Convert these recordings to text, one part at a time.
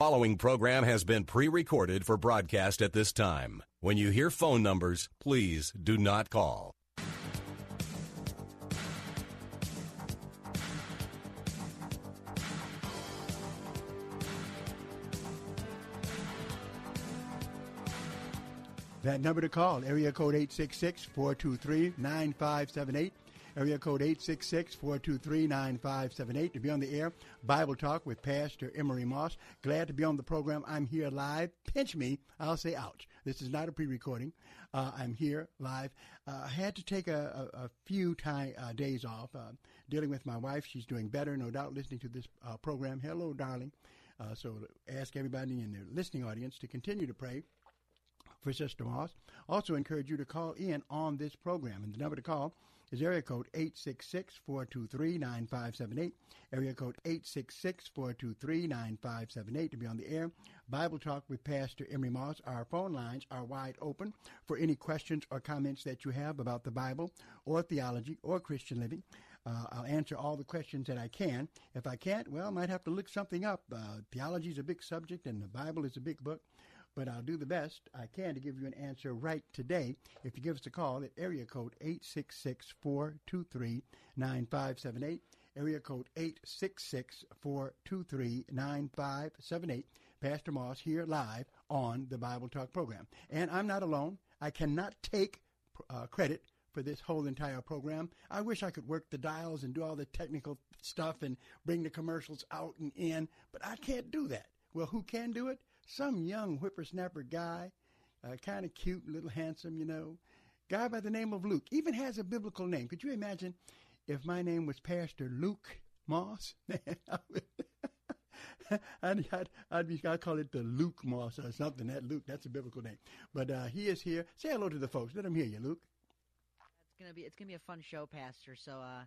Following program has been pre-recorded for broadcast at this time. When you hear phone numbers, please do not call. That number to call, area code 866-423-9578. Area code 866-423-9578 to be on the air. Bible Talk with Pastor Emery Moss. Glad to be on the program. I'm here live. Pinch me. I'll say ouch. This is not a pre-recording. Uh, I'm here live. Uh, I had to take a, a, a few time, uh, days off uh, dealing with my wife. She's doing better, no doubt, listening to this uh, program. Hello, darling. Uh, so ask everybody in the listening audience to continue to pray for Sister Moss. Also encourage you to call in on this program. And the number to call is area code 866-423-9578. Area code 866-423-9578 to be on the air. Bible Talk with Pastor Emery Moss. Our phone lines are wide open for any questions or comments that you have about the Bible or theology or Christian living. Uh, I'll answer all the questions that I can. If I can't, well, I might have to look something up. Uh, theology is a big subject and the Bible is a big book but I'll do the best I can to give you an answer right today. If you give us a call at area code 866 423 9578, area code 866 423 9578. Pastor Moss here live on the Bible Talk program. And I'm not alone. I cannot take uh, credit for this whole entire program. I wish I could work the dials and do all the technical stuff and bring the commercials out and in, but I can't do that. Well, who can do it? Some young whippersnapper guy, uh, kind of cute, little handsome, you know, guy by the name of Luke. Even has a biblical name. Could you imagine if my name was Pastor Luke Moss? I'd, I'd, I'd, be, I'd call it the Luke Moss or something. That Luke, that's a biblical name. But uh, he is here. Say hello to the folks. Let them hear you, Luke. It's gonna be it's gonna be a fun show, Pastor. So uh,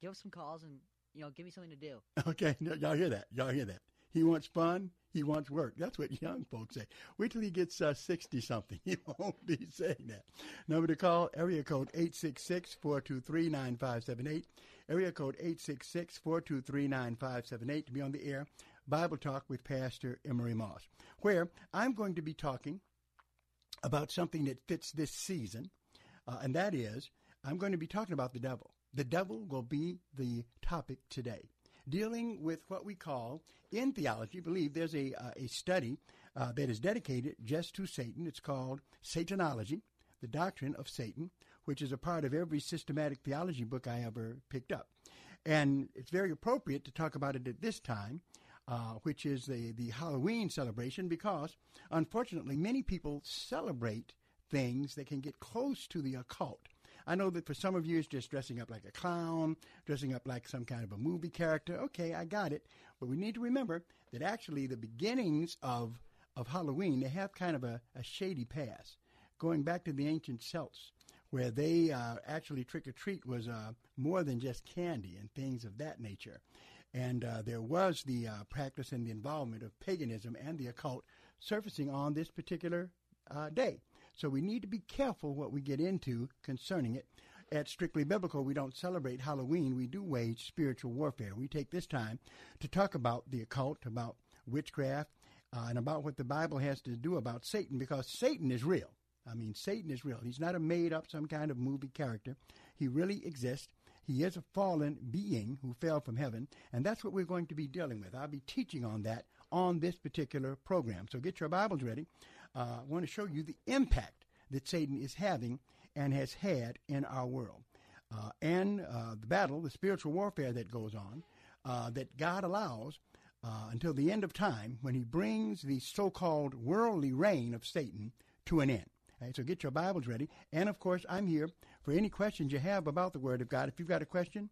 give us some calls and you know give me something to do. Okay, y'all hear that? Y'all hear that? He wants fun. He wants work. That's what young folks say. Wait till he gets uh, 60 something. He won't be saying that. Number to call, area code 866-423-9578. Area code 866-423-9578 to be on the air. Bible Talk with Pastor Emery Moss, where I'm going to be talking about something that fits this season, uh, and that is I'm going to be talking about the devil. The devil will be the topic today dealing with what we call in theology. Believe there's a uh, a study uh, that is dedicated just to Satan. It's called Satanology, the doctrine of Satan, which is a part of every systematic theology book I ever picked up, and it's very appropriate to talk about it at this time. Uh, which is the, the Halloween celebration, because unfortunately, many people celebrate things that can get close to the occult. I know that for some of you, it's just dressing up like a clown, dressing up like some kind of a movie character. Okay, I got it. But we need to remember that actually the beginnings of, of Halloween, they have kind of a, a shady past. Going back to the ancient Celts, where they uh, actually trick or treat was uh, more than just candy and things of that nature. And uh, there was the uh, practice and the involvement of paganism and the occult surfacing on this particular uh, day. So we need to be careful what we get into concerning it. At Strictly Biblical, we don't celebrate Halloween. We do wage spiritual warfare. We take this time to talk about the occult, about witchcraft, uh, and about what the Bible has to do about Satan because Satan is real. I mean, Satan is real. He's not a made up, some kind of movie character. He really exists. He is a fallen being who fell from heaven, and that's what we're going to be dealing with. I'll be teaching on that on this particular program. So get your Bibles ready uh, I want to show you the impact that Satan is having and has had in our world. Uh, and uh, the battle, the spiritual warfare that goes on, uh, that God allows uh, until the end of time when he brings the so called worldly reign of Satan to an end. Right, so get your Bibles ready. And of course, I'm here for any questions you have about the Word of God. If you've got a question,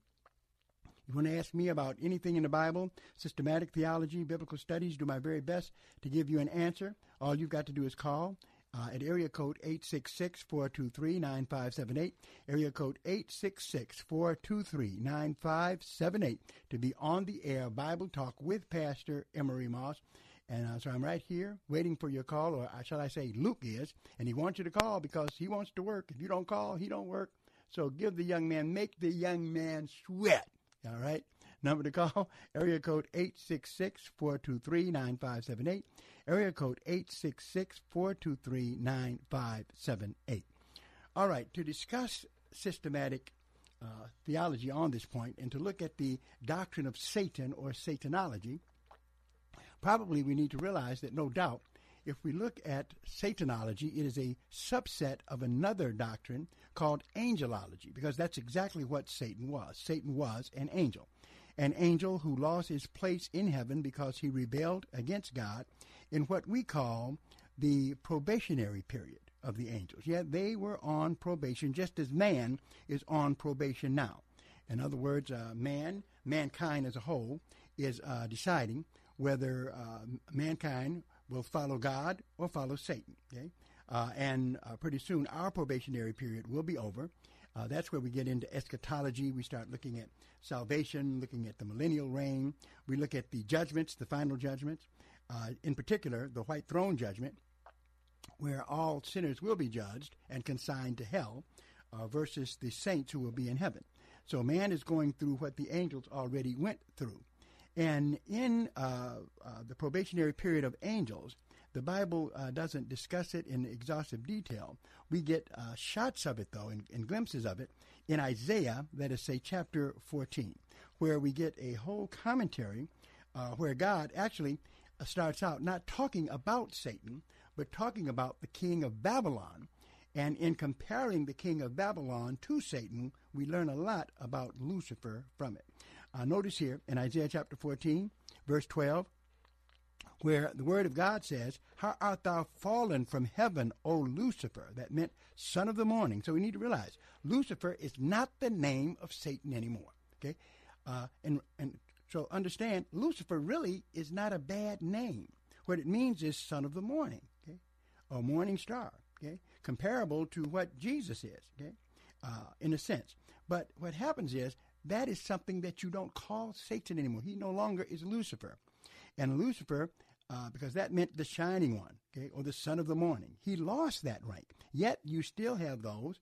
You want to ask me about anything in the Bible, systematic theology, biblical studies, do my very best to give you an answer. All you've got to do is call uh, at area code 866-423-9578, area code 866-423-9578 to be on the air Bible Talk with Pastor Emery Moss. And uh, so I'm right here waiting for your call, or shall I say Luke is, and he wants you to call because he wants to work. If you don't call, he don't work. So give the young man, make the young man sweat. All right? Number to call, area code 866-423-9578, area code 866-423-9578. All right, to discuss systematic uh, theology on this point and to look at the doctrine of Satan or Satanology, probably we need to realize that no doubt if we look at Satanology, it is a subset of another doctrine called angelology, because that's exactly what Satan was. Satan was an angel an angel who lost his place in heaven because he rebelled against God in what we call the probationary period of the angels. Yeah, they were on probation just as man is on probation now. In other words, uh, man, mankind as a whole, is uh, deciding whether uh, mankind will follow God or follow Satan. Okay, uh, and uh, pretty soon our probationary period will be over. Uh, that's where we get into eschatology. We start looking at salvation, looking at the millennial reign. We look at the judgments, the final judgments, uh, in particular, the white throne judgment, where all sinners will be judged and consigned to hell, uh, versus the saints who will be in heaven. So man is going through what the angels already went through. And in uh, uh, the probationary period of angels, the Bible uh, doesn't discuss it in exhaustive detail. We get uh, shots of it, though, and, and, glimpses of it in Isaiah, let us say chapter 14, where we get a whole commentary uh, where God actually uh, starts out not talking about Satan, but talking about the king of Babylon. And in comparing the king of Babylon to Satan, we learn a lot about Lucifer from it. Uh, notice here in Isaiah chapter 14, verse 12, where the word of God says, How art thou fallen from heaven, O Lucifer? That meant son of the morning. So we need to realize Lucifer is not the name of Satan anymore. Okay? Uh, and, and so understand, Lucifer really is not a bad name. What it means is son of the morning, okay? Or morning star, okay? Comparable to what Jesus is, okay? Uh, in a sense. But what happens is that is something that you don't call Satan anymore. He no longer is Lucifer. And Lucifer uh, because that meant the shining one, okay, or the son of the morning. He lost that rank. Yet you still have those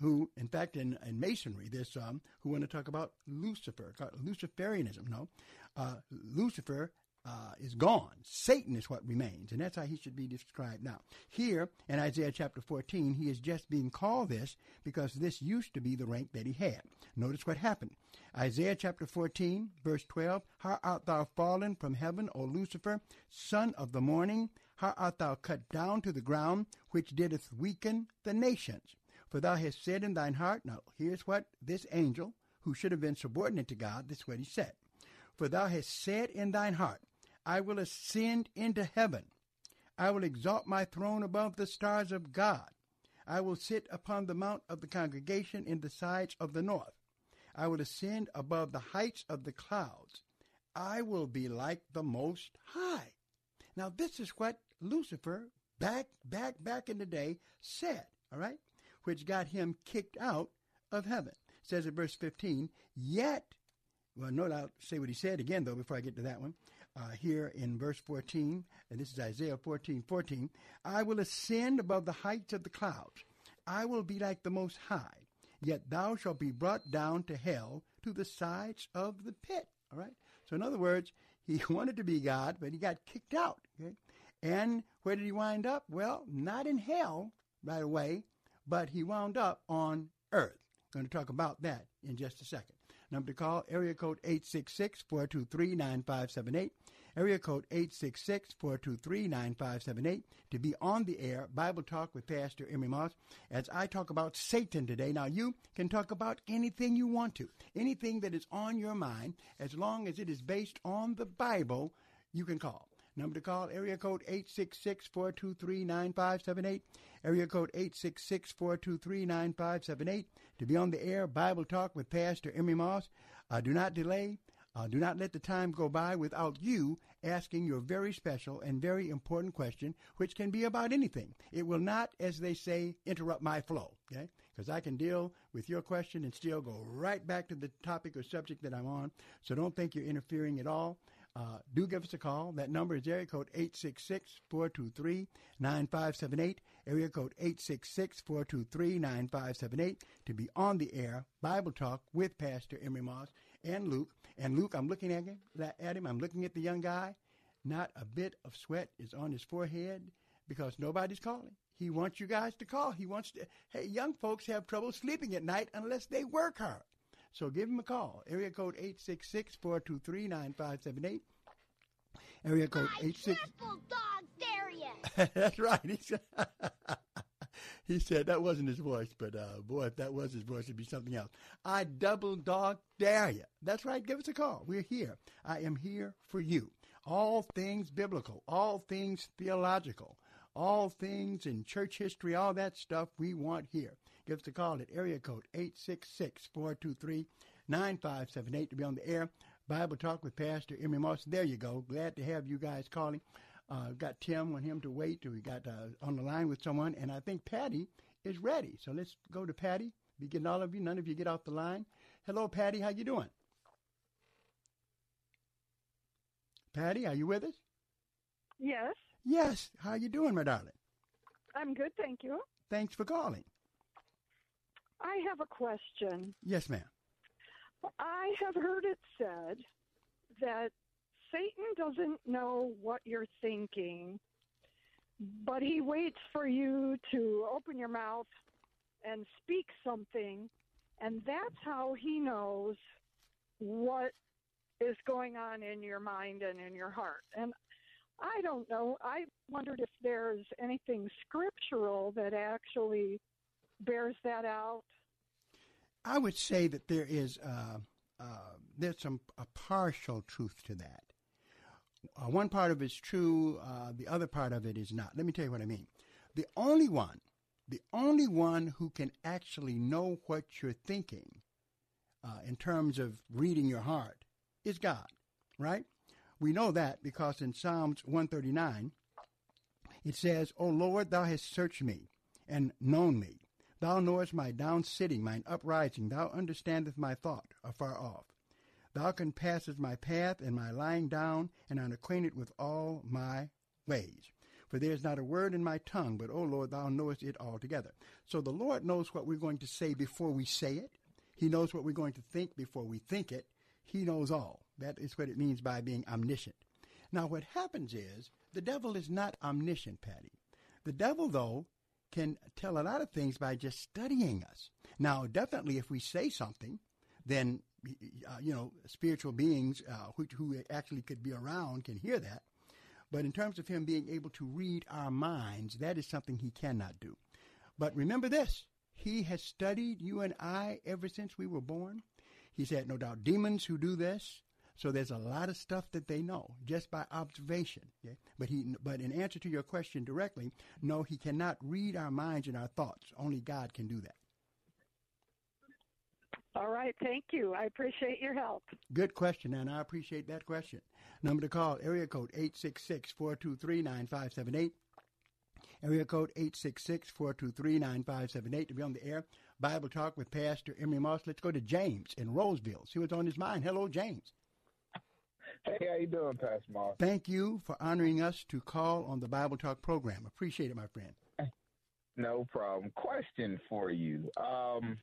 who, in fact, in, in Masonry, there's some who want to talk about Lucifer, Luciferianism. No, uh, Lucifer uh, is gone. Satan is what remains, and that's how he should be described now. Here in Isaiah chapter 14, he is just being called this because this used to be the rank that he had. Notice what happened. Isaiah chapter 14, verse 12 How art thou fallen from heaven, O Lucifer, son of the morning? How art thou cut down to the ground, which didst weaken the nations? For thou hast said in thine heart, now here's what this angel, who should have been subordinate to God, this is what he said. For thou hast said in thine heart, I will ascend into heaven. I will exalt my throne above the stars of God. I will sit upon the mount of the congregation in the sides of the north. I will ascend above the heights of the clouds. I will be like the Most High. Now, this is what Lucifer, back, back, back in the day, said, all right, which got him kicked out of heaven. It says in verse 15, yet, well, no, I'll say what he said again, though, before I get to that one. Uh, here in verse 14, and this is Isaiah 14, 14, I will ascend above the heights of the clouds. I will be like the Most High yet thou shalt be brought down to hell to the sides of the pit. All right? So, in other words, he wanted to be God, but he got kicked out. Okay? And where did he wind up? Well, not in hell right away, but he wound up on earth. I'm going to talk about that in just a second. Number to call, area code 866-423-9578 area code 866-423-9578 to be on the air Bible Talk with Pastor Emery Moss as I talk about Satan today. Now you can talk about anything you want to, anything that is on your mind as long as it is based on the Bible, you can call. Number to call, area code 866-423-9578, area code 866-423-9578 to be on the air Bible Talk with Pastor Emery Moss. Uh, do not delay. Uh, do not let the time go by without you asking your very special and very important question, which can be about anything. It will not, as they say, interrupt my flow, okay? Because I can deal with your question and still go right back to the topic or subject that I'm on. So don't think you're interfering at all. Uh, do give us a call. That number is area code 866-423-9578. Area code 866-423-9578 to be on the air. Bible Talk with Pastor Emery Moss and Luke. And Luke, I'm looking at him, at him. I'm looking at the young guy. Not a bit of sweat is on his forehead because nobody's calling. He wants you guys to call. He wants to. Hey, young folks have trouble sleeping at night unless they work hard. So give him a call. Area code 866-423-9578. Area code 86. dog dare you. That's right. He said, he said that wasn't his voice, but uh, boy, if that was his voice, it'd be something else. I double dog dare you. That's right. Give us a call. We're here. I am here for you. All things biblical, all things theological, all things in church history, all that stuff we want here. Give us a call at area code 866-423-9578 to be on the air. Bible Talk with Pastor Emery Moss. There you go. Glad to have you guys calling. Uh, got Tim, want him to wait. We got uh, on the line with someone, and I think Patty is ready. So let's go to Patty. Be getting all of you. None of you get off the line. Hello, Patty. How you doing? Patty, are you with us? Yes, Yes. How you doing, my darling? I'm good, thank you. Thanks for calling. I have a question. Yes, ma'am. I have heard it said that Satan doesn't know what you're thinking, but he waits for you to open your mouth and speak something, and that's how he knows what is going on in your mind and in your heart. And I don't know. I wondered if there's anything scriptural that actually bears that out. I would say that there is uh, uh, there's some a partial truth to that. Uh, one part of it is true. Uh, the other part of it is not. Let me tell you what I mean. The only one, the only one who can actually know what you're thinking, uh, in terms of reading your heart, is God, right? We know that because in Psalms 139, it says, O Lord, thou hast searched me and known me. Thou knowest my down sitting, mine uprising. Thou understandest my thought afar off. Thou compassest my path and my lying down, and art acquainted with all my ways. For there is not a word in my tongue, but, O Lord, thou knowest it altogether. So the Lord knows what we're going to say before we say it. He knows what we're going to think before we think it. He knows all. That is what it means by being omniscient. Now, what happens is the devil is not omniscient, Patty. The devil, though, can tell a lot of things by just studying us. Now, definitely, if we say something, then uh, you know spiritual beings uh, who, who actually could be around can hear that. But in terms of him being able to read our minds, that is something he cannot do. But remember this: he has studied you and I ever since we were born. He's had no doubt demons who do this. So there's a lot of stuff that they know just by observation. Okay? But he, but in answer to your question directly, no, he cannot read our minds and our thoughts. Only God can do that. All right, thank you. I appreciate your help. Good question, and I appreciate that question. Number to call, area code 866-423-9578. Area code 866-423-9578 to be on the air. Bible Talk with Pastor Emery Moss. Let's go to James in Roseville. See what's on his mind. Hello, James. Hey, how you doing, Pastor Moss? Thank you for honoring us to call on the Bible Talk program. Appreciate it, my friend. No problem. Question for you. Um,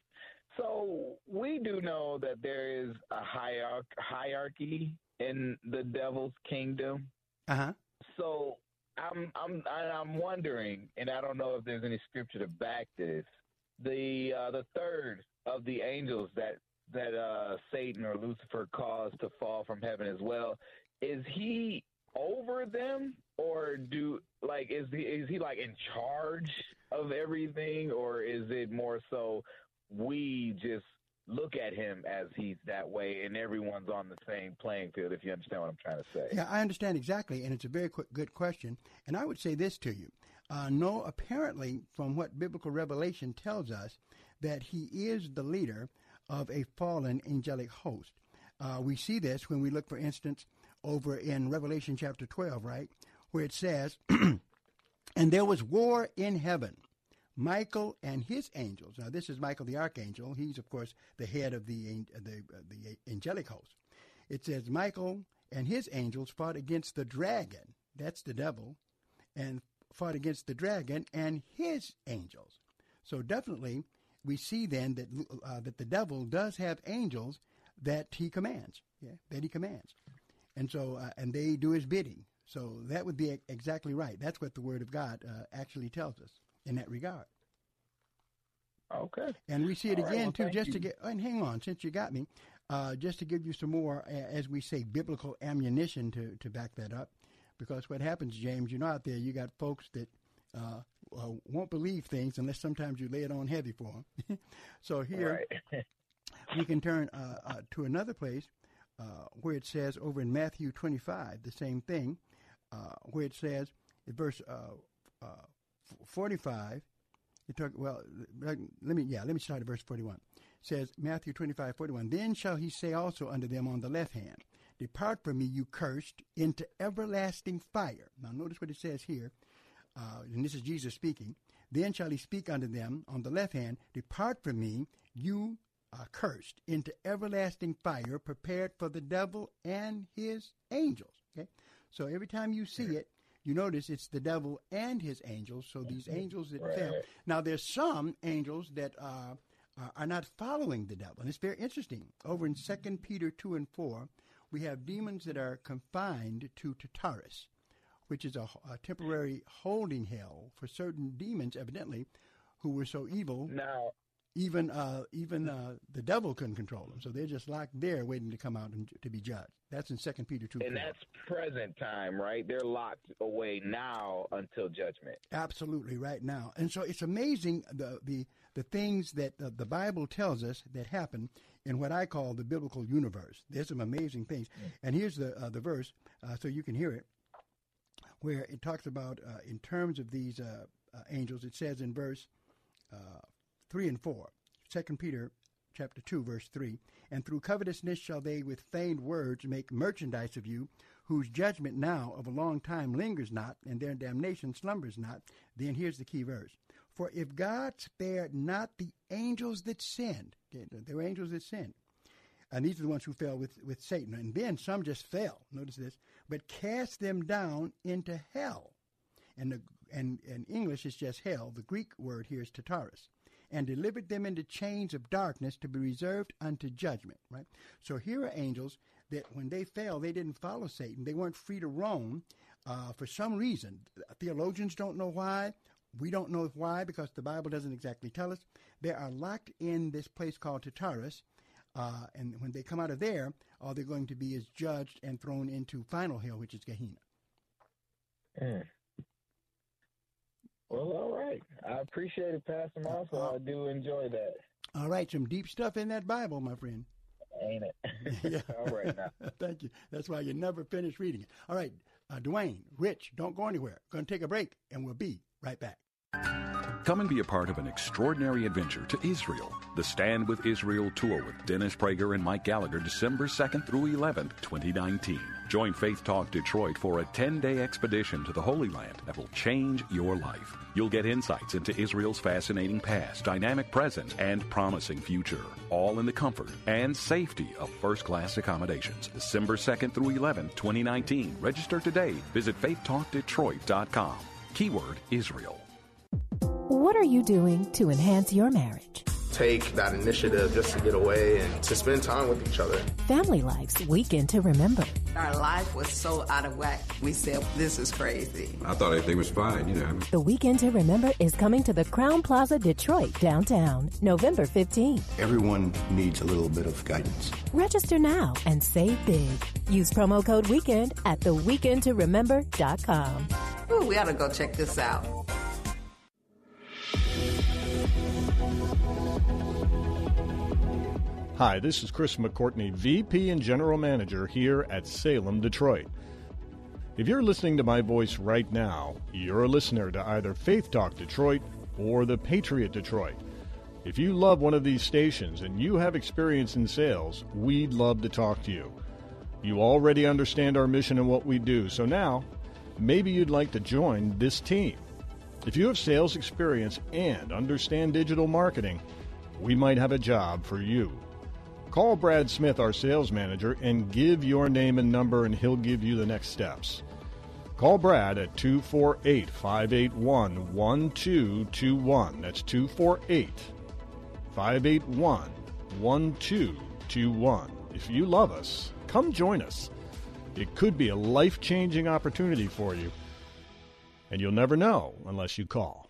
so we do know that there is a hierarch- hierarchy in the devil's kingdom. Uh huh. So I'm I'm I'm wondering, and I don't know if there's any scripture to back this. The uh, the third of the angels that that uh, Satan or Lucifer caused to fall from heaven as well. Is he over them, or do like is he is he like in charge of everything, or is it more so we just look at him as he's that way, and everyone's on the same playing field? If you understand what I'm trying to say. Yeah, I understand exactly, and it's a very quick, good question. And I would say this to you: uh, No, apparently, from what biblical revelation tells us, that he is the leader of a fallen angelic host. Uh, we see this when we look, for instance, over in Revelation chapter 12, right, where it says, And there was war in heaven. Michael and his angels. Now, this is Michael the archangel. He's, of course, the head of the the, the angelic host. It says Michael and his angels fought against the dragon. That's the devil, and fought against the dragon and his angels. So definitely, we see then that uh, that the devil does have angels that he commands. Yeah, that he commands, and so uh, and they do his bidding. So that would be exactly right. That's what the Word of God uh, actually tells us in that regard. Okay. And we see it All again right, well, too. Just you. to get and hang on, since you got me, uh, just to give you some more, uh, as we say, biblical ammunition to to back that up. Because what happens, James, you know, out there, you got folks that uh, won't believe things unless sometimes you lay it on heavy for them. so here Right. we can turn uh, uh, to another place uh, where it says over in Matthew 25 the same thing, uh, where it says in verse uh, uh, 45. It talk, well, let let me yeah, let me start at verse 41. It says Matthew 25, 41. Then shall he say also unto them on the left hand, Depart from me, you cursed, into everlasting fire. Now notice what it says here, uh, and this is Jesus speaking. Then shall he speak unto them on the left hand, Depart from me, you are cursed, into everlasting fire, prepared for the devil and his angels. Okay, so every time you see it, you notice it's the devil and his angels. So these angels that fell. Now there's some angels that uh, are, are not following the devil, and it's very interesting. Over in Second Peter two and four, we have demons that are confined to Tartarus, which is a, a temporary holding hell for certain demons, evidently, who were so evil Now, even uh, even uh, the devil couldn't control them. So they're just locked there, waiting to come out and to be judged. That's in Second Peter two. and 4. that's present time, right? They're locked away now until judgment. Absolutely, right now. And so it's amazing the the the things that the, the Bible tells us that happen in what I call the biblical universe. There's some amazing things. And here's the uh, the verse, uh, so you can hear it, where it talks about uh, in terms of these uh, uh, angels. It says in verse uh, three and four, Second Peter chapter two, verse three, and through covetousness shall they with feigned words make merchandise of you, whose judgment now of a long time lingers not, and their damnation slumbers not. Then here's the key verse. For if God spared not the angels that sinned, there were angels that sinned, and these are the ones who fell with, with Satan, and then some just fell, notice this, but cast them down into hell. And, the, and, and English is just hell. The Greek word here is Tartarus. And delivered them into chains of darkness to be reserved unto judgment, right? So here are angels that when they fell, they didn't follow Satan. They weren't free to roam uh, for some reason. Theologians don't know why. We don't know why because the Bible doesn't exactly tell us. They are locked in this place called Tartarus, uh, and when they come out of there, all they're going to be is judged and thrown into final hell, which is Gehenna. Mm. Well, all right. I appreciate it, Pastor Moss. Uh, I do enjoy that. All right, some deep stuff in that Bible, my friend. Ain't it? yeah. all right now. Thank you. That's why you never finish reading it. All right, uh, Dwayne, Rich, don't go anywhere. Going to take a break, and we'll be right back. Come and be a part of an extraordinary adventure to Israel. The Stand with Israel tour with Dennis Prager and Mike Gallagher, December 2nd through 11th, 2019. Join Faith Talk Detroit for a 10 day expedition to the Holy Land that will change your life. You'll get insights into Israel's fascinating past, dynamic present, and promising future, all in the comfort and safety of first class accommodations. December 2nd through 11th, 2019. Register today. Visit faithtalkdetroit.com. Keyword Israel. What are you doing to enhance your marriage? take that initiative just to get away and to spend time with each other. Family Life's Weekend to Remember. Our life was so out of whack. We said, this is crazy. I thought everything was fine, you know. The Weekend to Remember is coming to the Crowne Plaza Detroit downtown, November 15th. Everyone needs a little bit of guidance. Register now and save big. Use promo code WEEKEND at theweekendtoremember.com. Ooh, we ought to go check this out. Hi, this is Chris McCourtney, VP and General Manager here at Salem, Detroit. If you're listening to my voice right now, you're a listener to either Faith Talk Detroit or the Patriot Detroit. If you love one of these stations and you have experience in sales, we'd love to talk to you. You already understand our mission and what we do, so now maybe you'd like to join this team. If you have sales experience and understand digital marketing, we might have a job for you. Call Brad Smith, our sales manager, and give your name and number, and he'll give you the next steps. Call Brad at 248 581 1221. That's 248 581 1221. If you love us, come join us. It could be a life changing opportunity for you, and you'll never know unless you call.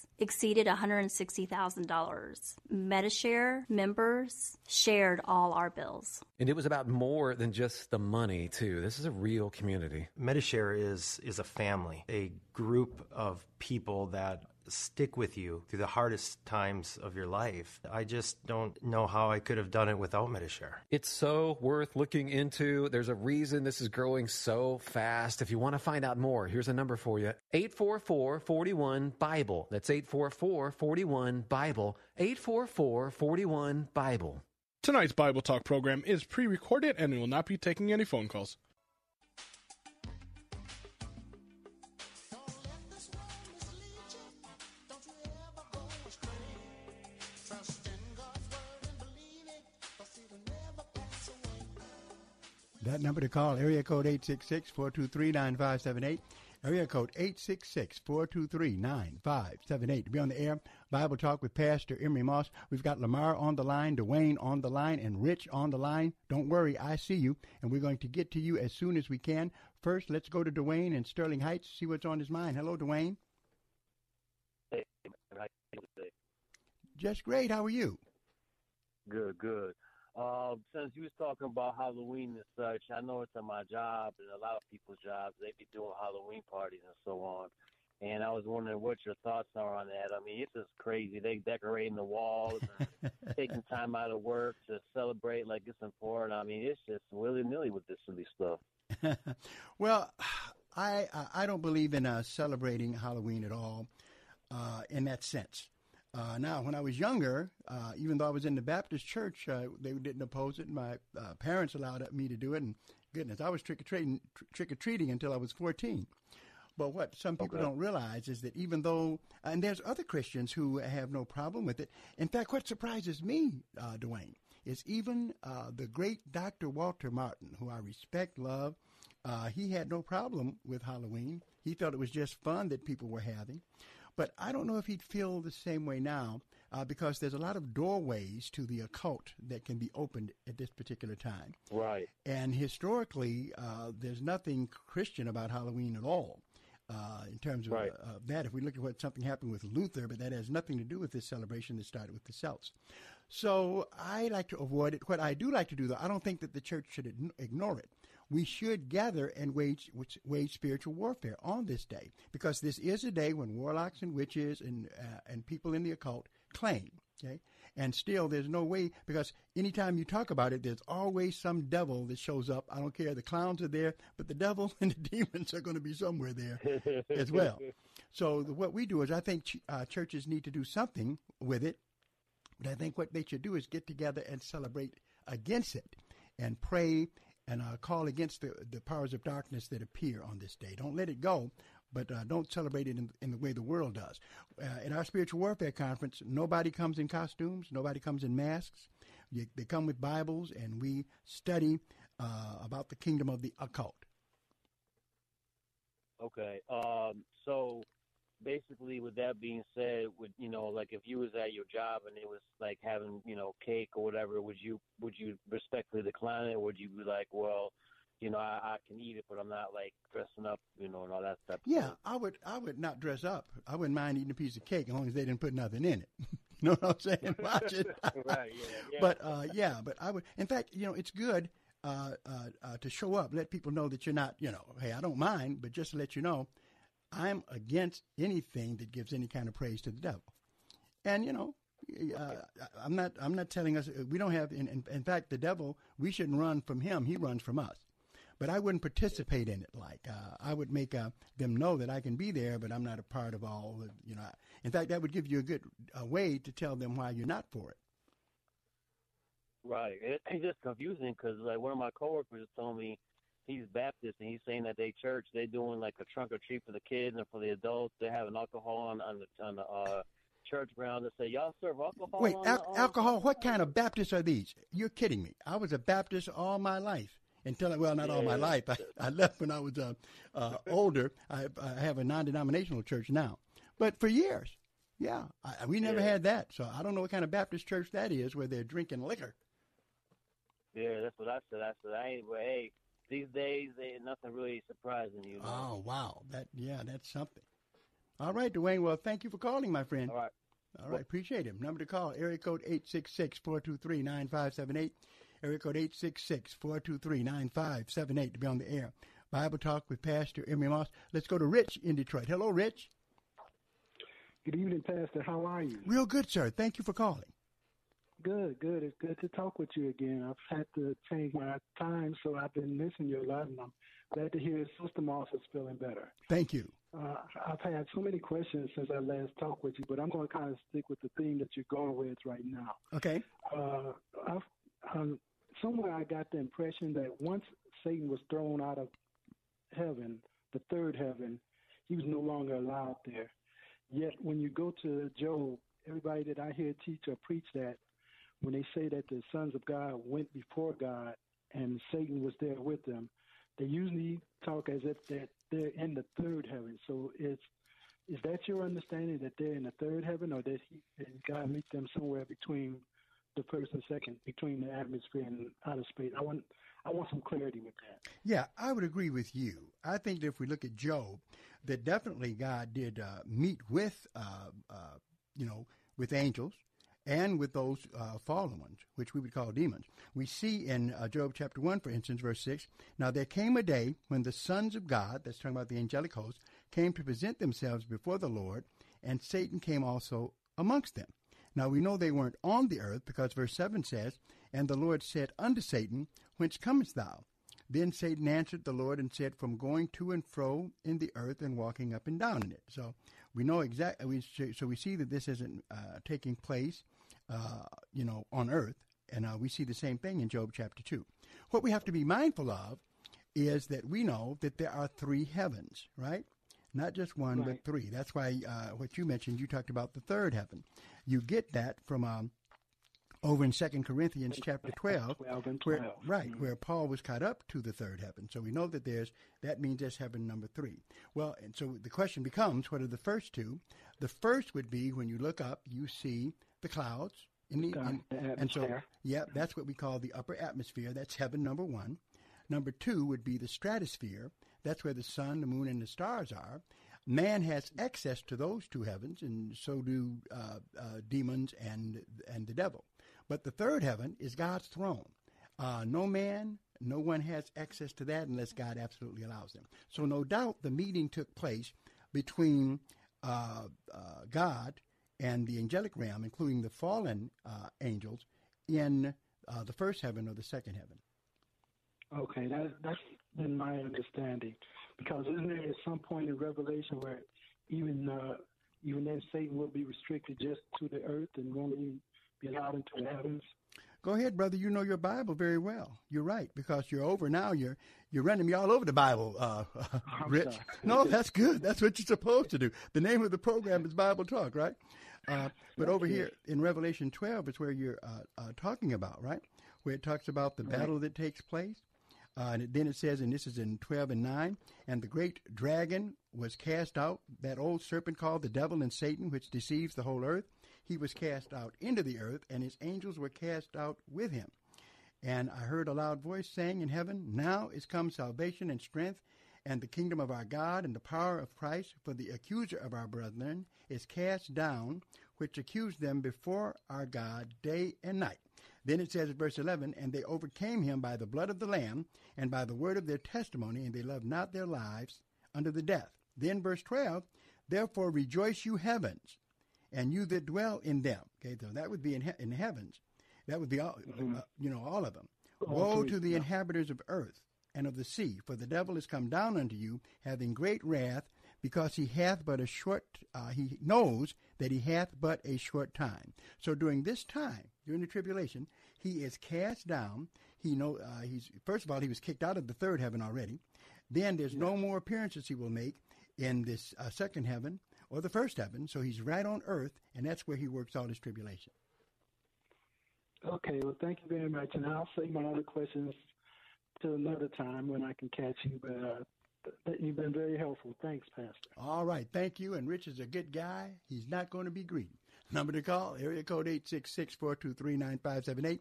exceeded $160,000. MediShare members shared all our bills. And it was about more than just the money, too. This is a real community. MediShare is is a family, a group of people that stick with you through the hardest times of your life. I just don't know how I could have done it without MediShare. It's so worth looking into. There's a reason this is growing so fast. If you want to find out more, here's a number for you 844 41 Bible. That's 844 41 Bible. 844 41 Bible. Tonight's Bible Talk program is pre recorded and we will not be taking any phone calls. That number to call, area code 866-423-9578. Area code 866-423-9578. To be on the air, Bible Talk with Pastor Emery Moss. We've got Lamar on the line, Dwayne on the line, and Rich on the line. Don't worry, I see you, and we're going to get to you as soon as we can. First, let's go to Dwayne in Sterling Heights, see what's on his mind. Hello, Dwayne. Hey, how you doing? Just great. How are you? Good, good. Uh, since you was talking about Halloween and such, I know it's on my job and a lot of people's jobs. They be doing Halloween parties and so on. And I was wondering what your thoughts are on that. I mean, it's just crazy. They decorating the walls, and taking time out of work to celebrate like it's important. I mean, it's just willy nilly with this silly stuff. well, I I don't believe in uh, celebrating Halloween at all uh, in that sense. Uh, now, when I was younger, uh, even though I was in the Baptist church, uh, they didn't oppose it. My uh, parents allowed me to do it, and goodness, I was trick or treating, tr- trick or treating until I was fourteen. But what some people Okay. don't realize is that even though, and there's other Christians who have no problem with it. In fact, what surprises me, uh, Dwayne, is even uh, the great Dr. Walter Martin, who I respect, love. Uh, he had no problem with Halloween. He thought it was just fun that people were having. But I don't know if he'd feel the same way now uh, because there's a lot of doorways to the occult that can be opened at this particular time. Right. And historically, uh, there's nothing Christian about Halloween at all. Uh, in terms of Right. uh, that, if we look at what something happened with Luther, but that has nothing to do with this celebration that started with the Celts. So I like to avoid it. What I do like to do, though, I don't think that the church should ign- ignore it. We should gather and wage wage spiritual warfare on this day because this is a day when warlocks and witches and uh, and people in the occult claim. Okay, and still there's no way because anytime you talk about it, there's always some devil that shows up. I don't care. The clowns are there, but the devil and the demons are going to be somewhere there as well. So the, what we do is, I think ch- uh, churches need to do something with it. But I think what they should do is get together and celebrate against it, and pray and uh, call against the the powers of darkness that appear on this day. Don't let it go, but uh, don't celebrate it in, in the way the world does. Uh, at our spiritual warfare conference, nobody comes in costumes, nobody comes in masks. You, they come with Bibles, and we study uh, about the kingdom of the occult. Okay. Um, so basically, with that being said, would you know, like if you was at your job and it was like having you know cake or whatever, would you would you respectfully decline it? Or would you be like, well, you know, I, I can eat it, but I'm not like dressing up, you know, and all that stuff. Yeah, I would. I would not dress up. I wouldn't mind eating a piece of cake as long as they didn't put nothing in it. you know what I'm saying? Watch it. right. Yeah. yeah. But uh, yeah, but I would. In fact, you know, it's good uh, uh, uh, to show up, let people know that you're not, you know, hey, I don't mind, but just to let you know, I'm against anything that gives any kind of praise to the devil. And you know, uh, I'm not. I'm not telling us we don't have. In, in, in, fact, the devil. We shouldn't run from him. He runs from us. But I wouldn't participate in it. Like uh, I would make uh, them know that I can be there, but I'm not a part of all. You know. In fact, that would give you a good way to tell them why you're not for it. Right. It, it's just confusing because like one of my coworkers told me he's Baptist and he's saying that they church they're doing like a trunk or treat for the kids and for the adults. They're having alcohol on on the on the uh, church ground to say y'all serve alcohol. Wait, al- alcohol? What kind of Baptists are these? You're kidding me. I was a Baptist all my life. Until well, not yeah. all my life. I, I left when I was uh, uh, older. I, I have a non-denominational church now, but for years, yeah, I, we never Yeah. had that. So I don't know what kind of Baptist church that is where they're drinking liquor. Yeah, that's what I said. I said I ain't. Well, hey, these days ain't nothing really surprising you. Know? Oh wow, that yeah, that's something. All right, Dwayne. Well, thank you for calling, my friend. All right. All right, appreciate it. Number to call, area code 866-423-9578. Area code 866-423-9578 to be on the air. Bible Talk with Pastor Emery Moss. Let's go to Rich in Detroit. Hello, Rich. Good evening, Pastor. How are you? Real good, sir. Thank you for calling. Good, good. It's good to talk with you again. I've had to change my time, so I've been missing you a lot, and I'm glad to hear Sister Moss is feeling better. Thank you. Uh, I've had so many questions since I last talked with you, but I'm going to kind of stick with the theme that you're going with right now. Okay. Uh, I've, um, somewhere I got the impression that once Satan was thrown out of heaven, the third heaven, he was no longer allowed there. Yet when you go to Job, everybody that I hear teach or preach that, when they say that the sons of God went before God and Satan was there with them, they usually talk as if that they're in the third heaven. So it's is that your understanding that they're in the third heaven, or did, he, did God meet them somewhere between the first and second, between the atmosphere and outer space? I want I want some clarity with that. Yeah, I would agree with you. I think that if we look at Job, that definitely God did uh, meet with, uh, uh, you know, with angels and with those uh, fallen ones, which we would call demons. We see in uh, Job chapter 1, for instance, verse 6 Now there came a day when the sons of God, that's talking about the angelic host, came to present themselves before the Lord, and Satan came also amongst them. Now we know they weren't on the earth because verse 7 says, And the Lord said unto Satan, Whence comest thou? Then Satan answered the Lord and said, From going to and fro in the earth and walking up and down in it. So we know exactly. We, so we see that this isn't uh, taking place, uh, you know, on earth, and uh, we see the same thing in Job chapter two. What we have to be mindful of is that we know that there are three heavens, right? Not just one, Right. but three. That's why uh, what you mentioned, you talked about the third heaven. You get that from um, over in Second Corinthians chapter twelve, 12 and where 12. right Mhm. where Paul was caught up to the third heaven. So we know that there's that means there's heaven number three. Well, and so the question becomes, what are the first two? The first would be when you look up, you see the clouds in the, in- and so yeah, that's what we call the upper atmosphere. That's heaven number one. Number two would be the stratosphere. That's where the sun, the moon, and the stars are. Man has access to those two heavens, and so do uh, uh, demons and and the devil. But the third heaven is God's throne. Uh, no man, no one has access to that unless God absolutely allows them. So no doubt the meeting took place between uh, uh, God and the angelic realm, including the fallen uh, angels, in uh, the first heaven or the second heaven. Okay, that that's been my understanding. Because isn't there at some point in Revelation where even uh, even then Satan will be restricted just to the earth and won't even be into the heavens? Go ahead, brother. You know your Bible very well. You're right because you're over now. You're you're running me all over the Bible, uh, Rich. No, that's good. That's what you're supposed to do. The name of the program is Bible Talk, right? Uh, but over here in Revelation 12 is where you're uh, uh, talking about, right? Where it talks about the battle that takes place. Uh, and it- then it says, and this is in 12 and 9, and the great dragon was cast out, that old serpent called the devil and Satan, which deceives the whole earth. He was cast out into the earth, and his angels were cast out with him. And I heard a loud voice saying in heaven, Now is come salvation and strength, and the kingdom of our God and the power of Christ, for the accuser of our brethren is cast down, which accused them before our God day and night. Then it says at verse 11, And they overcame him by the blood of the Lamb and by the word of their testimony, and they loved not their lives unto the death. Then verse 12, Therefore rejoice you heavens, and you that dwell in them. Okay, so that would be in, he- in heavens. That would be all, Mm-hmm. uh, you know, all of them. All Woe to the yeah. inhabitants of earth and of the sea, for the devil is come down unto you, having great wrath, because he hath but a short, uh, he knows that he hath but a short time. So during this time, during the tribulation, he is cast down. He know uh, he's first of all he was kicked out of the third heaven already. Then there's no more appearances he will make in this uh, second heaven or the first heaven. So he's right on earth, and that's where he works all his tribulation. Okay, well, thank you very much, and I'll save my other questions to another time when I can catch you. But uh, th- you've been very helpful. Thanks, Pastor. All right, thank you. And Rich is a good guy. He's not going to be greedy. Number to call, area code 866-423-9578.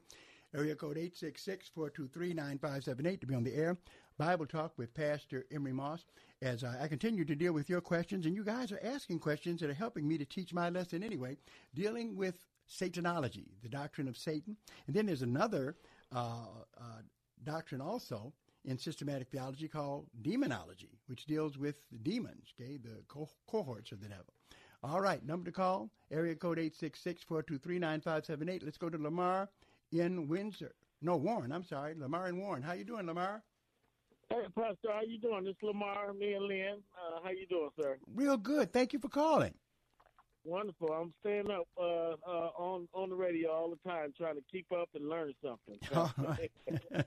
Area code 866-423-9578 to be on the air. Bible Talk with Pastor Emery Moss. As I continue to deal with your questions, and you guys are asking questions that are helping me to teach my lesson anyway, dealing with Satanology, the doctrine of Satan. And then there's another uh, uh, doctrine also in systematic theology called demonology, which deals with the demons, okay, the co- cohorts of the devil. All right, number to call, area code 866-423-9578. Let's go to Lamar in Windsor. No, Warren, I'm sorry. Lamar in Warren. How you doing, Lamar? Hey, Pastor, how you doing? This is Lamar, me and Lynn. Uh, how you doing, sir? Real good. Thank you for calling. Wonderful. I'm staying up uh, uh, on on the radio all the time, trying to keep up and learn something. All right.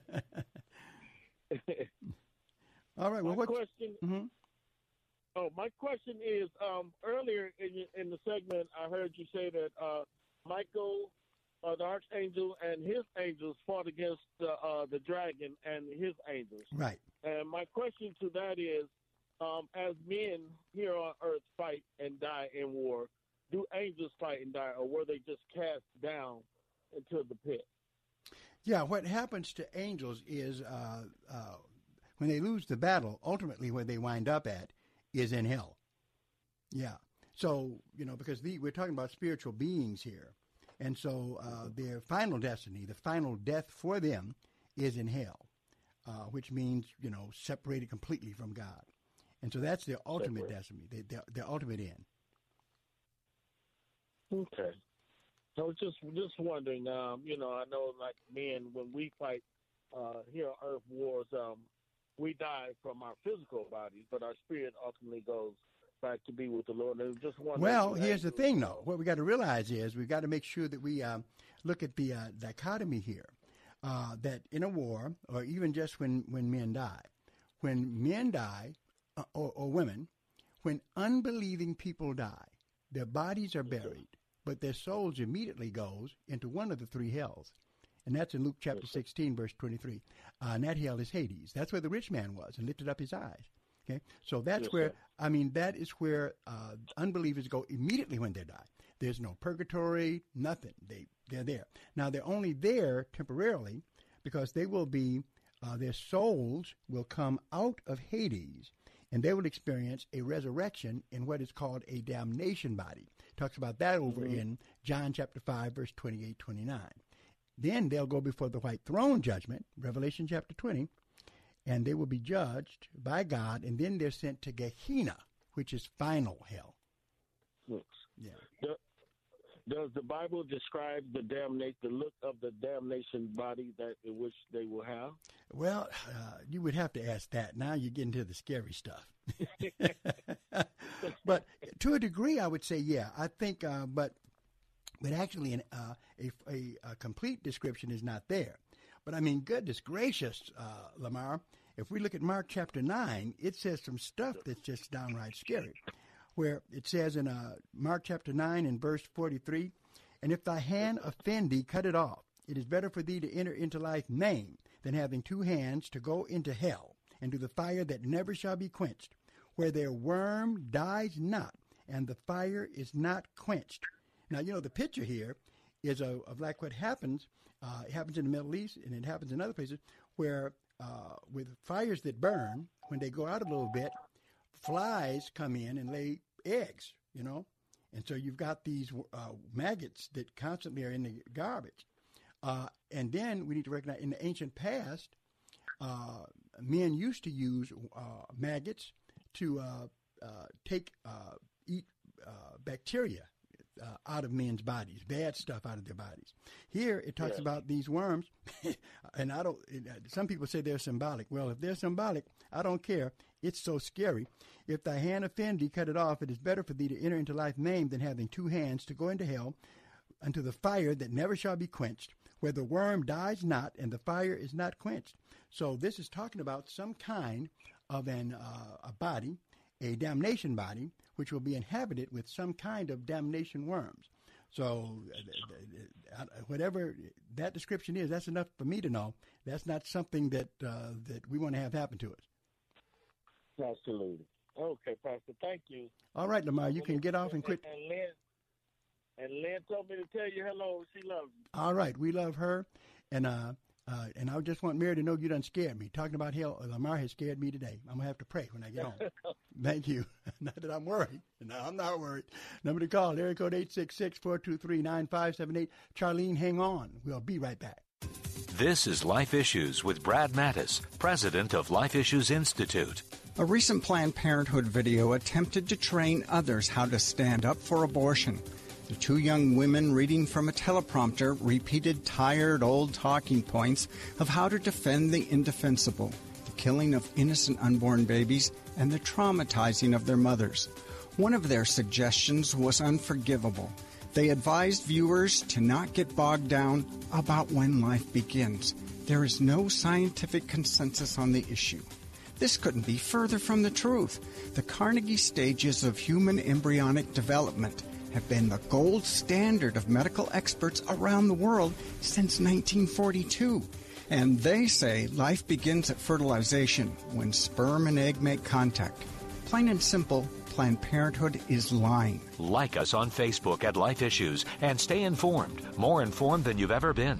All right. Well, my what question? Mhm. Oh, my question is: um, earlier in in the segment, I heard you say that uh, Michael, uh, the archangel, and his angels fought against the uh, the dragon and his angels. Right. And my question to that is, um, as men here on earth fight and die in war, do angels fight and die, or were they just cast down into the pit? Yeah, what happens to angels is uh, uh, when they lose the battle, ultimately where they wind up at is in hell. Yeah. So, you know, because the, we're talking about spiritual beings here. And so uh, their final destiny, the final death for them, is in hell, uh, which means, you know, separated completely from God. And so that's their ultimate destiny, their, their, their ultimate end. Okay. So just just wondering, um, you know, I know like men when we fight uh, here on Earth wars, um, we die from our physical bodies, but our spirit ultimately goes back to be with the Lord. And just wondering. Well, here's the thing, though. What we got to realize is we've got to make sure that we um, look at the uh, dichotomy here. Uh, that in a war, or even just when, when men die, when men die, uh, or, or women, when unbelieving people die, their bodies are buried, but their souls immediately goes into one of the three hells. And that's in Luke chapter 16, verse 23. Uh, and that hell is Hades. That's where the rich man was and lifted up his eyes. Okay, so that's Yes, where sir. I mean that is where uh, unbelievers go immediately when they die. There's no purgatory, nothing. They they're there. Now they're only there temporarily because they will be uh, their souls will come out of Hades and they will experience a resurrection in what is called a damnation body. Talks about that over Mhm. in John chapter 5 verse 28 29. Then they'll go before the white throne judgment, Revelation chapter 20, and they will be judged by God, and then they're sent to Gehenna, which is final hell. Yeah. Do- Does the Bible describe the damnation, the look of the damnation body that in which they will have? Well, uh, you would have to ask that. Now you're getting to the scary stuff. but to a degree, I would say, yeah. I think, uh, but but actually, an, uh, a, a, a complete description is not there. But I mean, goodness gracious, uh, Lamar, if we look at Mark chapter 9, it says some stuff that's just downright scary. Where it says in uh, Mark chapter 9 and verse 43, And if thy hand offend thee, cut it off. It is better for thee to enter into life maimed than having two hands to go into hell and to the fire that never shall be quenched, where their worm dies not and the fire is not quenched. Now, you know, the picture here is of, of like what happens. Uh, it happens in the Middle East and it happens in other places where, uh, with fires that burn, when they go out a little bit, flies come in and lay eggs, you know? And so you've got these uh, maggots that constantly are in the garbage. Uh, and then we need to recognize in the ancient past, uh, men used to use uh, maggots to take eat bacteria out of men's bodies, bad stuff out of their bodies. Here it talks Yes. about these worms, and I don't. it- uh, Some people say they're symbolic. Well, if they're symbolic, I don't care. It's so scary. If thy hand offend thee, cut it off. It is better for thee to enter into life maimed than having two hands to go into hell, unto the fire that never shall be quenched, where the worm dies not and the fire is not quenched. So this is talking about some kind of an uh, a body, a damnation body, which will be inhabited with some kind of damnation worms. So uh, uh, whatever that description is, that's enough for me to know. That's not something that uh, that we want to have happen to us. Absolutely. Okay, Pastor. Thank you. All right, Lamar, you can get off and quit. And Lynn, and Lynn told me to tell you hello. She loves you. All right, we love her, and uh, uh, and I just want Mary to know you done scared me. Talking about hell, Lamar has scared me today. I'm gonna have to pray when I get home. Thank you. not that I'm worried. No, I'm not worried. Number to call: area code 866-423-9578. Charlene, hang on. We'll be right back. This is Life Issues with Brad Mattes, president of Life Issues Institute. A recent Planned Parenthood video attempted to train others how to stand up for abortion. The two young women reading from a teleprompter repeated tired old talking points of how to defend the indefensible, the killing of innocent unborn babies, and the traumatizing of their mothers. One of their suggestions was unforgivable. They advised viewers to not get bogged down about when life begins. There is no scientific consensus on the issue. This couldn't be further from the truth. The Carnegie stages of human embryonic development have been the gold standard of medical experts around the world since 1942. And they say life begins at fertilization when sperm and egg make contact. Plain and simple, Planned Parenthood is lying. Like us on Facebook at Life Issues and stay informed, more informed than you've ever been.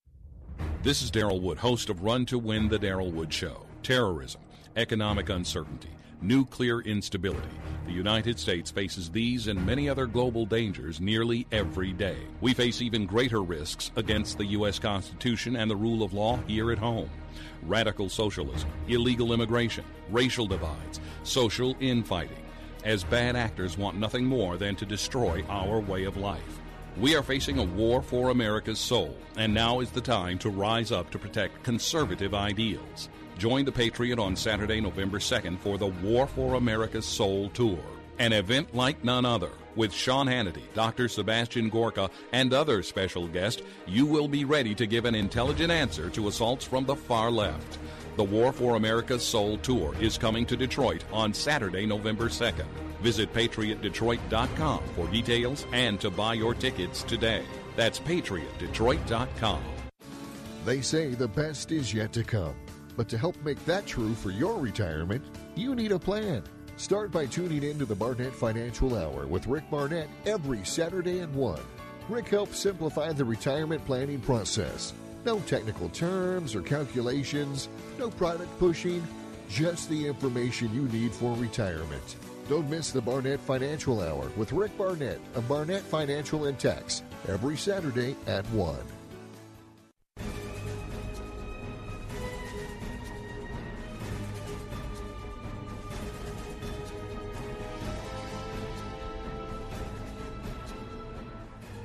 This is Daryl Wood, host of Run to Win the Daryl Wood Show. Terrorism, economic uncertainty, nuclear instability. The United States faces these and many other global dangers nearly every day. We face even greater risks against the U.S. Constitution and the rule of law here at home. Radical socialism, illegal immigration, racial divides, social infighting, as bad actors want nothing more than to destroy our way of life. We are facing a war for America's soul, and now is the time to rise up to protect conservative ideals. Join the Patriot on Saturday, November 2nd for the War for America's Soul Tour, an event like none other. With Sean Hannity, Dr. Sebastian Gorka, and other special guests, you will be ready to give an intelligent answer to assaults from the far left. The War for America's Soul Tour is coming to Detroit on Saturday, November 2nd. Visit patriotdetroit.com for details and to buy your tickets today. That's patriotdetroit.com. They say the best is yet to come. But to help make that true for your retirement, you need a plan. Start by tuning in to the Barnett Financial Hour with Rick Barnett every Saturday at 1. Rick helps simplify the retirement planning process. No technical terms or calculations, no product pushing, just the information you need for retirement. Don't miss the Barnett Financial Hour with Rick Barnett of Barnett Financial and Tax every Saturday at 1.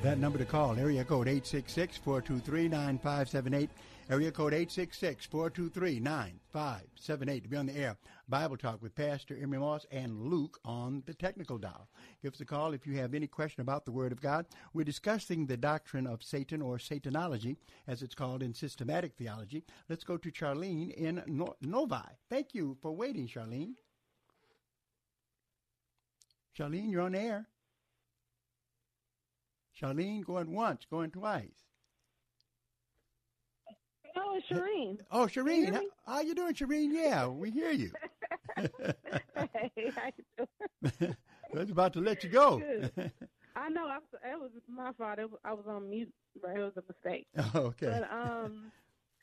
That number to call, area code 866-423-9578, area code 866-423-9578 to be on the air. Bible Talk with Pastor Emery Moss and Luke on the technical dial. Give us a call if you have any question about the Word of God. We're discussing the doctrine of Satan or Satanology, as it's called in systematic theology. Let's go to Charlene in no- Novi. Thank you for waiting, Charlene. Charlene, you're on air. Charlene going once, going twice. Oh, Shireen. Oh, Shireen. How, how you doing, Shireen? Yeah, we hear you. hey, how you doing? I was about to let you go. Good. I know. I, it was my fault. It was, I was on mute, but it was a mistake. Oh, okay. But um,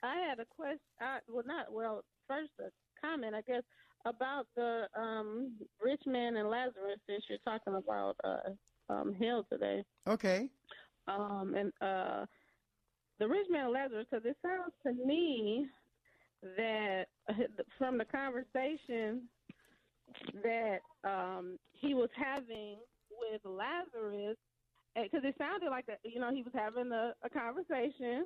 I had a question. I, well, not well. First, a comment, I guess, about the um rich man and Lazarus. Since you're talking about uh um hell today. Okay. Um and uh the rich man and Lazarus, because it sounds to me that from the conversation that um he was having with Lazarus, because it sounded like that, you know, he was having a, a conversation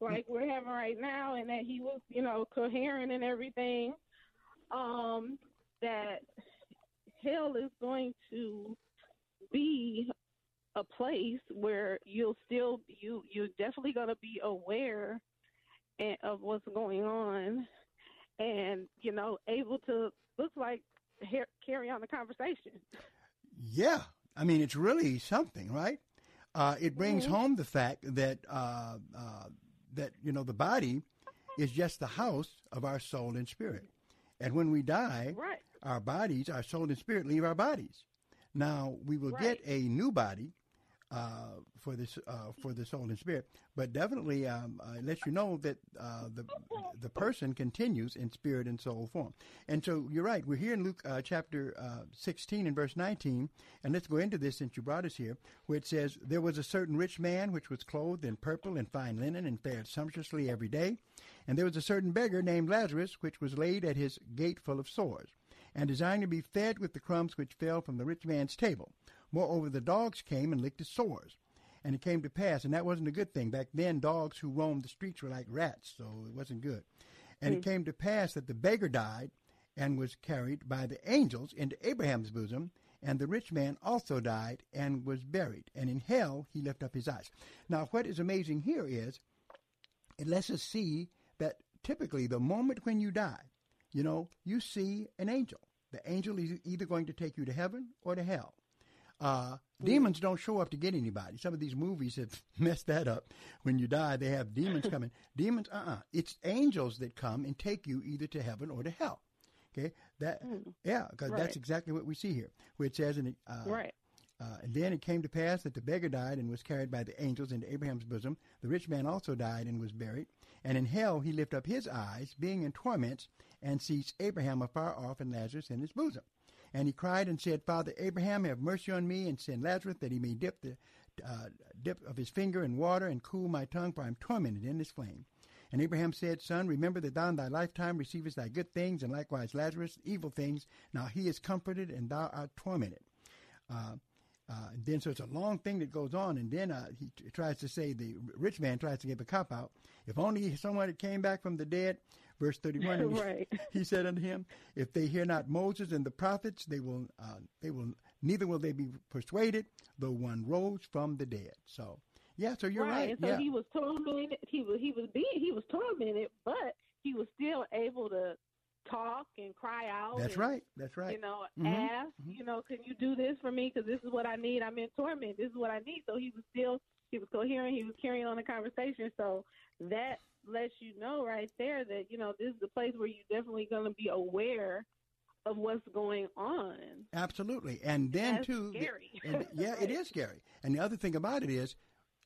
like we're having right now, and that he was, you know, coherent and everything. Um, that hell is going to be a place where you'll still you you're definitely going to be aware of what's going on, and you know, able to looks like carry on the conversation. Yeah, I mean, it's really something, right? Uh, it brings Mm-hmm. home the fact that uh, uh, that you know the body is just the house of our soul and spirit, and when we die, Right. our bodies, our soul and spirit, leave our bodies. Now we will Right. get a new body uh, for this uh, for the soul and spirit, but definitely um, uh, lets you know that uh, the the person continues in spirit and soul form. And so you're right. We're here in Luke uh, chapter uh, 16 and verse 19, and let's go into this since you brought us here, where it says, "There was a certain rich man which was clothed in purple and fine linen and fared sumptuously every day, and there was a certain beggar named Lazarus which was laid at his gate full of sores." And desiring to be fed with the crumbs which fell from the rich man's table. Moreover, the dogs came and licked his sores. And it came to pass, and that wasn't a good thing. Back then, dogs who roamed the streets were like rats, so it wasn't good. And it Mm. came to pass that the beggar died and was carried by the angels into Abraham's bosom, and the rich man also died and was buried. And in hell he lifted up his eyes. Now, what is amazing here is it lets us see that typically the moment when you die, you know, you see an angel. The angel is either going to take you to heaven or to hell. Uh, demons don't show up to get anybody. Some of these movies have messed that up. When you die, they have demons coming. demons, uh, uh It's angels that come and take you either to heaven or to hell. Okay, that yeah, because Right. that's exactly what we see here, where it says in uh, Right. uh, and then it came to pass that the beggar died and was carried by the angels into Abraham's bosom. The rich man also died and was buried. And in hell he lifted up his eyes, being in torments, and sees Abraham afar off and Lazarus in his bosom. And he cried and said, Father Abraham, have mercy on me, and send Lazarus that he may dip the uh, dip of his finger in water and cool my tongue, for I am tormented in this flame. And Abraham said, Son, remember that thou in thy lifetime receivest thy good things, and likewise Lazarus evil things. Now he is comforted, and thou art tormented. Uh, uh, and then, so it's a long thing that goes on, and then uh, he t- tries to say the rich man tries to give a cop out. If only someone had came back from the dead. Verse thirty-one. he- Right. He said unto him, If they hear not Moses and the prophets, they will, uh, they will, neither will they be persuaded, though one rose from the dead. So, yeah. So you're right. And so yeah. he was tormented. He was he was being he was tormented, but he was still able to talk and cry out. That's and, right. That's right. You know, Mhm. ask. You know, can you do this for me? Because this is what I need. I'm in torment. This is what I need. So he was still he was coherent. He was carrying on the conversation. So that lets you know right there that you know this is the place where you're definitely going to be aware of what's going on. Absolutely. And then That's too, the- scary. and- yeah, it is scary. And the other thing about it is,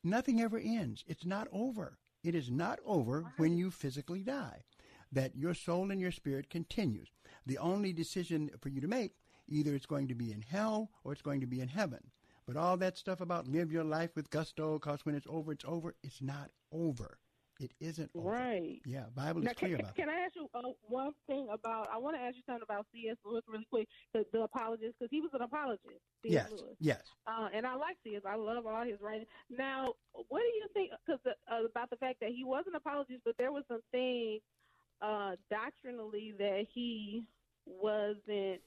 nothing ever ends. It's not over. It is not over when you physically die. That your soul and your spirit continues. The only decision for you to make, either it's going to be in hell or it's going to be in heaven. But all that stuff about live your life with gusto, cause when it's over, it's over. It's not over. It isn't over. Right. Yeah, Bible is Now, clear can, about can I ask you uh, one thing about? I want to ask you something about C.S. Lewis really quick, the, the apologist, because he was an apologist. C.S. Yes, Lewis. yes. Uh, and I like C.S. I love all his writing. Now, what do you think? Because uh, about the fact that he was an apologist, but there was some things uh, doctrinally that he wasn't.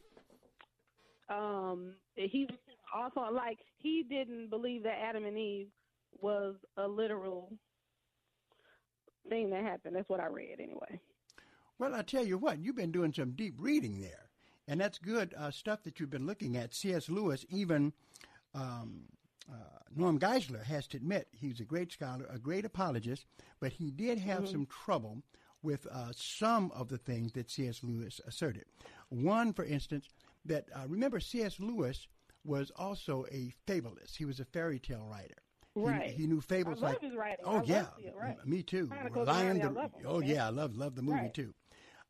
Um, he was also like he didn't believe that Adam and Eve was a literal thing that happened. That's what I read anyway. Well, I tell you what, you've been doing some deep reading there, and that's good uh, stuff that you've been looking at. C.S. Lewis even um, uh, Norm Geisler has to admit he's a great scholar, a great apologist, but he did have Mhm. some trouble with uh, some of the things that C.S. Lewis asserted. One, for instance, that uh, remember C.S. Lewis was also a fabulist. He was a fairy tale writer. He- Right. He, knew fables like oh I yeah, right. me too. Lion the- oh man. yeah, I love love the movie Right. too.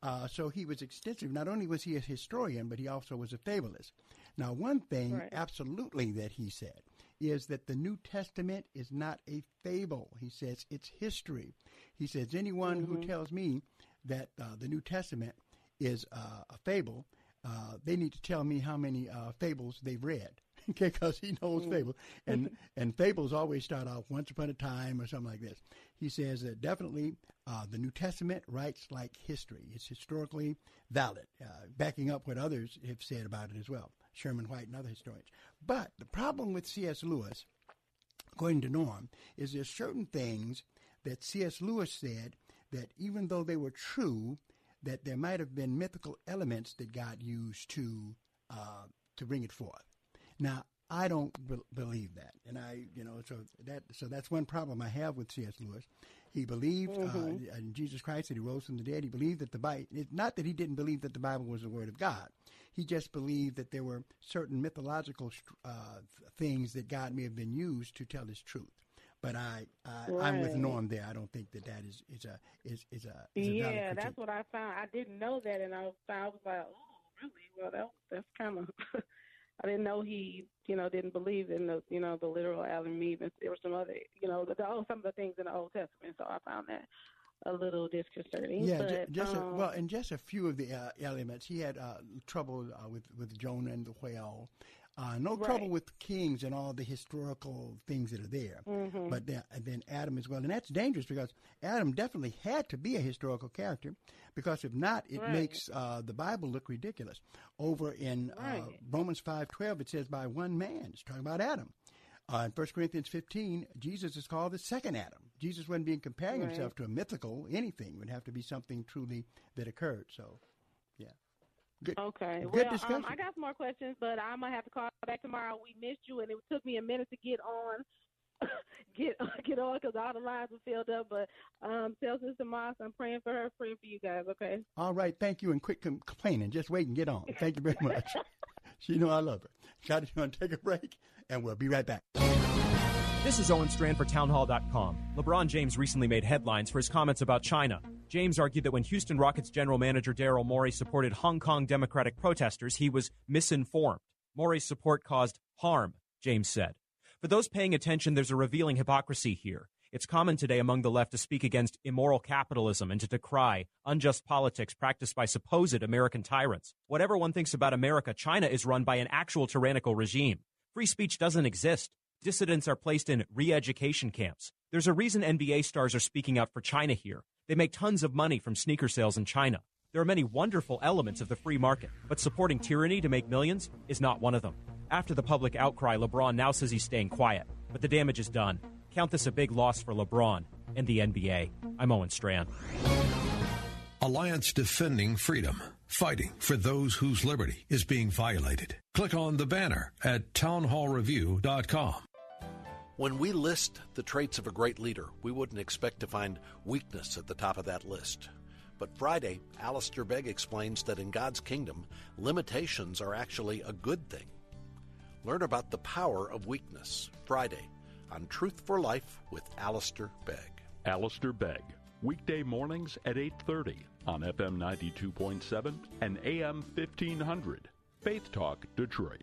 Uh, so he was extensive. Not only was he a historian, but he also was a fabulist. Now, one thing Right. absolutely that he said is that the New Testament is not a fable. He says it's history. He says anyone who Mhm. tells me that uh, the New Testament is uh, a fable, uh, they need to tell me how many uh, fables they've read. Because he knows Mm. fables, and and fables always start off once upon a time or something like this. He says that definitely uh, the New Testament writes like history. It's historically valid, uh, backing up what others have said about it as well, Sherwin-White and other historians. But the problem with C.S. Lewis, according to Norm, is there's certain things that C.S. Lewis said that even though they were true, that there might have been mythical elements that God used to uh, to bring it forth. Now, I don't be- believe that, and I, you know, so that so that's one problem I have with C.S. Lewis. He believed Mhm. uh, in Jesus Christ that He rose from the dead. He believed that the Bible. It's not that he didn't believe that the Bible was the Word of God. He just believed that there were certain mythological uh, things that God may have been used to tell His truth. But I, I I'm with Norm there. I don't think that that is is a is is a is a Yeah, critique. that's what I found. I didn't know that, and I was, I was like, oh, really? Well, that, that's kind of. I didn't know he, you know, didn't believe in the, you know, the literal Adam and Eve. And there were some other, you know, the, the, oh, some of the things in the Old Testament. So I found that a little disconcerting. Yeah, but, ju- just a, um, well, and just a few of the uh, elements. He had uh, trouble uh, with with Jonah and the whale. Uh, no trouble with kings and all the historical things that are there. Mhm. But then, then Adam as well, and that's dangerous because Adam definitely had to be a historical character, because if not, it Right. makes uh, the Bible look ridiculous. Over in uh, Romans five twelve, it says by one man. It's talking about Adam. Uh, in 1 Corinthians 15, Jesus is called the second Adam. Jesus wasn't being comparing Right. himself to a mythical anything. It would have to be something truly that occurred. So. Good. Okay. Good well, discussion. um, I got some more questions, but I'm gonna have to call back tomorrow. We missed you, and it took me a minute to get on, get get on because all the lines were filled up. But um, tell Sister Moss, I'm praying for her, praying for you guys. Okay. All right. Thank you. And quit complaining. Just wait and get on. Thank you very much. she know I love her. Got to going to take a break, and we'll be right back. This is Owen Strachan for Townhall.com. LeBron James recently made headlines for his comments about China. James argued that when Houston Rockets general manager Daryl Morey supported Hong Kong Democratic protesters, he was misinformed. Morey's support caused harm, James said. For those paying attention, there's a revealing hypocrisy here. It's common today among the left to speak against immoral capitalism and to decry unjust politics practiced by supposed American tyrants. Whatever one thinks about America, China is run by an actual tyrannical regime. Free speech doesn't exist. Dissidents are placed in re education camps. There's a reason NBA stars are speaking out for China here. They make tons of money from sneaker sales in China. There are many wonderful elements of the free market, but supporting tyranny to make millions is not one of them. After the public outcry, LeBron now says he's staying quiet, but the damage is done. Count this a big loss for LeBron and the NBA. I'm Owen Strachan. Alliance Defending Freedom, fighting for those whose liberty is being violated. Click on the banner at townhallreview.com. When we list the traits of a great leader, we wouldn't expect to find weakness at the top of that list. But Friday, Alistair Begg explains that in God's kingdom, limitations are actually a good thing. Learn about the power of weakness Friday on Truth for Life with Alistair Begg. Alistair Begg, weekday mornings at 8:30 on FM 92.7 and AM 1500. Faith Talk Detroit.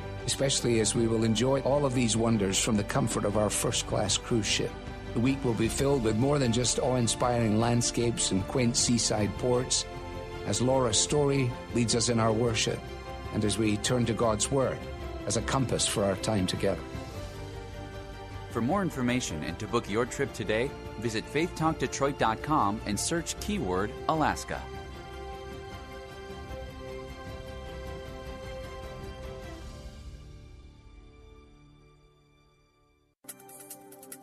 especially as we will enjoy all of these wonders from the comfort of our first class cruise ship. The week will be filled with more than just awe inspiring landscapes and quaint seaside ports, as Laura Story leads us in our worship, and as we turn to God's Word as a compass for our time together. For more information and to book your trip today, visit faithtalkdetroit.com and search keyword Alaska.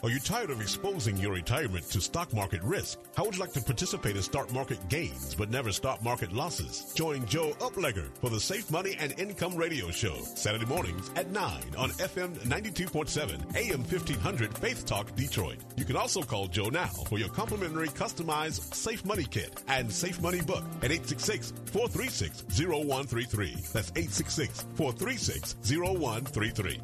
Are you tired of exposing your retirement to stock market risk? How would you like to participate in stock market gains but never stock market losses? Join Joe Uplegger for the Safe Money and Income Radio Show, Saturday mornings at 9 on FM 92.7, AM 1500 Faith Talk Detroit. You can also call Joe now for your complimentary customized Safe Money Kit and Safe Money Book at 866 436 0133. That's 866 436 0133.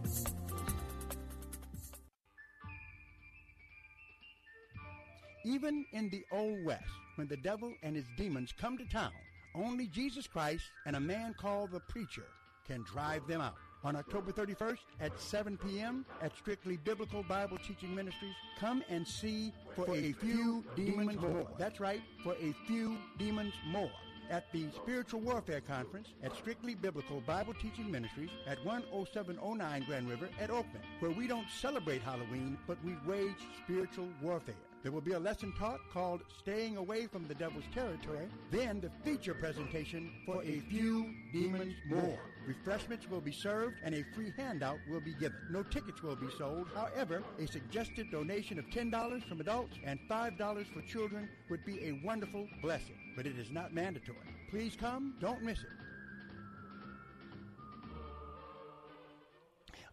Even in the Old West, when the devil and his demons come to town, only Jesus Christ and a man called the preacher can drive them out. On October 31st at 7 p.m. at Strictly Biblical Bible Teaching Ministries, come and see For a Few Demons More. That's right, For a Few Demons More at the Spiritual Warfare Conference at Strictly Biblical Bible Teaching Ministries at 10709 Grand River at Oakland, where we don't celebrate Halloween, but we wage spiritual warfare. There will be a lesson taught called Staying Away from the Devil's Territory, then the feature presentation for a few demons more. Refreshments will be served and a free handout will be given. No tickets will be sold. However, a suggested donation of $10 from adults and $5 for children would be a wonderful blessing, but it is not mandatory. Please come, don't miss it.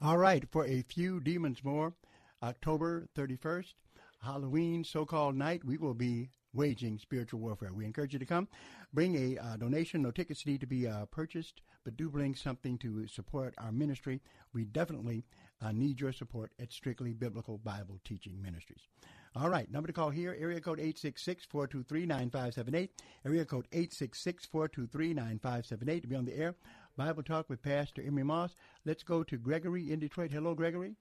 All right, for a few demons more, October 31st, Halloween so called night, we will be waging spiritual warfare. We encourage you to come. Bring a uh, donation. No tickets need to be uh, purchased, but do bring something to support our ministry. We definitely uh, need your support at Strictly Biblical Bible Teaching Ministries. All right, number to call here, area code 866-423-9578, area code 866-423-9578 to be on the air. Bible Talk with Pastor Emery Moss. Let's go to Gregory in Detroit. Hello, Gregory.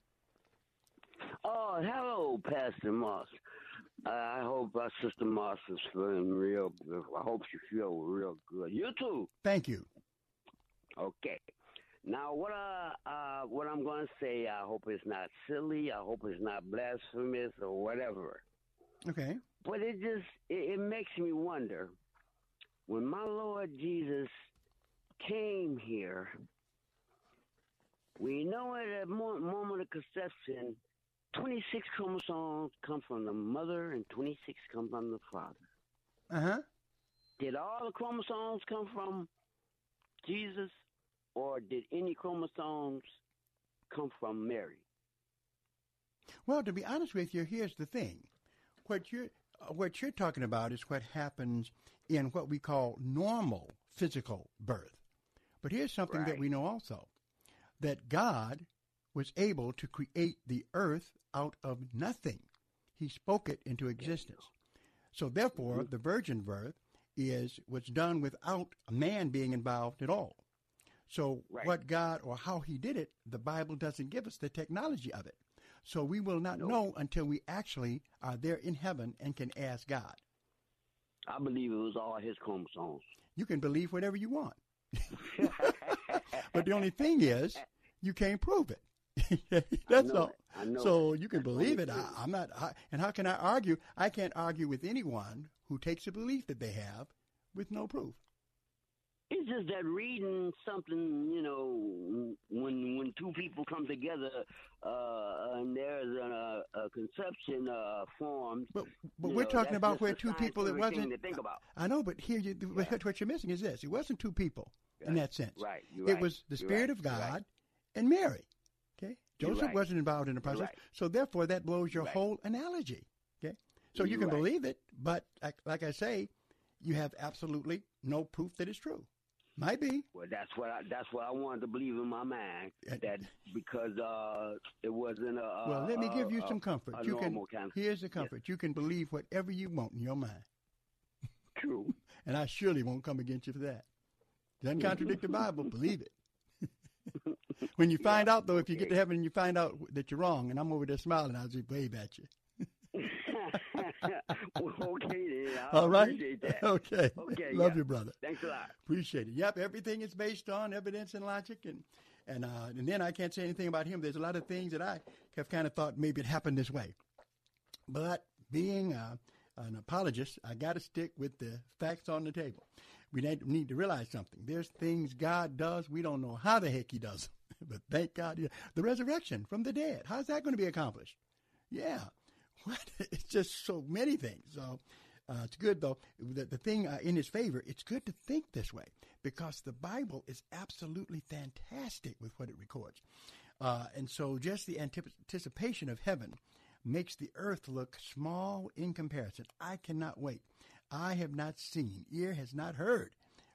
Oh, hello, Pastor Moss. Uh, I hope our sister Moss is feeling real. I hope she feel real good. You too. Thank you. Okay. Now, what uh, uh what I'm going to say, I hope it's not silly. I hope it's not blasphemous or whatever. Okay. But it just it, it makes me wonder when my Lord Jesus came here. We know at the moment of conception 26 chromosomes come from the mother and 26 come from the father. Uh huh. Did all the chromosomes come from Jesus, or did any chromosomes come from Mary? Well, to be honest with you, here's the thing: what you're what you're talking about is what happens in what we call normal physical birth. But here's something right. that we know also: that God was able to create the earth out of nothing. He spoke it into existence. So therefore, mm-hmm. the virgin birth is was done without a man being involved at all. So right. what God or how he did it, the Bible doesn't give us the technology of it. So we will not nope. know until we actually are there in heaven and can ask God. I believe it was all his chromosomes. You can believe whatever you want. but the only thing is, you can't prove it. That's all. So you can believe it. I, am not. I, and how can I argue? I can't argue with anyone who takes a belief that they have with no proof. It's just that reading something, you know, when when two people come together uh, and there's a, a conception uh, formed. But but we're know, talking about where two people. It wasn't. To think about. I know, but here you, yeah. what you're missing is this: it wasn't two people in that sense. Right. it right. was the Spirit right. of God and Mary. Joseph right. wasn't involved in the process, right. so therefore that blows your right. whole analogy. Okay, so you can believe it, but like, like, I say, you have absolutely no proof that it's true. Might be. Well, that's what I, that's what I wanted to believe in my mind that because uh, it wasn't a. well, let me give you a, some comfort. You can. kind of, here's the comfort. You can believe whatever you want in your mind. True. and I surely won't come against you for that. Doesn't contradict the Bible. Believe it. when you find out, though, if you get to heaven and you find out that you're wrong, and I'm over there smiling, I'll just wave at you. well, okay, then. I All right. Okay. Okay. Love yeah. you, brother. Thanks a lot. Appreciate it. Yep. Everything is based on evidence and logic, and And uh, and then I can't say anything about him. There's a lot of things that I have kind of thought maybe it happened this way. But being uh, an apologist, I got to stick with the facts on the table. We need to realize something. There's things God does we don't know how the heck He does, but thank God, the resurrection from the dead. How's that going to be accomplished? Yeah, what? It's just so many things. So uh, it's good though. The, the thing uh, in His favor, it's good to think this way because the Bible is absolutely fantastic with what it records. Uh, and so just the anticipation of heaven makes the earth look small in comparison. I cannot wait. I have not seen, ear has not heard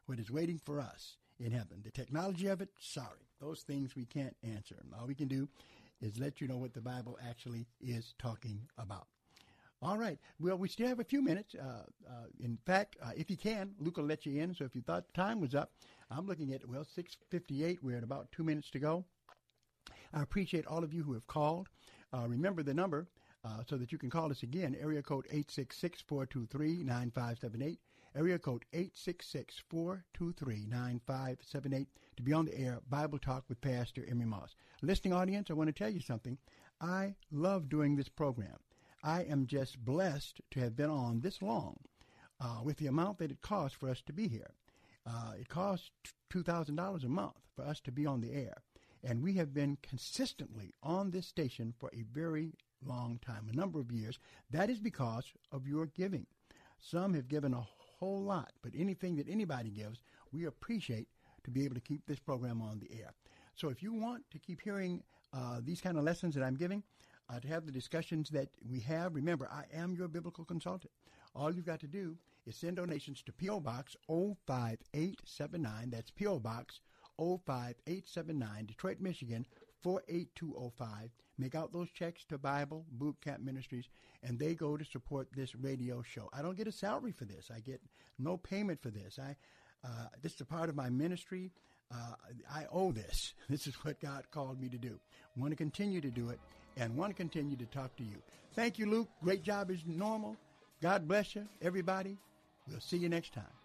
what is waiting for us in heaven. The technology of it, sorry. Those things we can't answer. All we can do is let you know what the Bible actually is talking about. All right. Well, we still have a few minutes. Uh, uh, in fact, uh, if you can, Luke will let you in. So if you thought time was up, I'm looking at, well, 6.58. We're at about two minutes to go. I appreciate all of you who have called. Uh, remember the number uh, so that you can call us again. Area code 866-423-9578. Area code 866-423-9578 to be on the air Bible Talk with Pastor Emery Moss. Listening audience, I want to tell you something. I love doing this program. I am just blessed to have been on this long uh, with the amount that it costs for us to be here. Uh, it costs $2,000 a month for us to be on the air. And we have been consistently on this station for a very long time, a number of years. That is because of your giving. Some have given a whole lot, but anything that anybody gives, we appreciate to be able to keep this program on the air. So if you want to keep hearing uh, these kind of lessons that I'm giving, uh, to have the discussions that we have, remember, I am your biblical consultant. All you've got to do is send donations to P.O. Box 05879. That's P.O. Box 05879, Detroit, Michigan 48205. Make out those checks to Bible Boot Camp Ministries, and they go to support this radio show. I don't get a salary for this. I get no payment for this. I uh, this is a part of my ministry. Uh, I owe this. This is what God called me to do. Want to continue to do it and want to continue to talk to you. Thank you, Luke. Great job as normal. God bless you, everybody. We'll see you next time.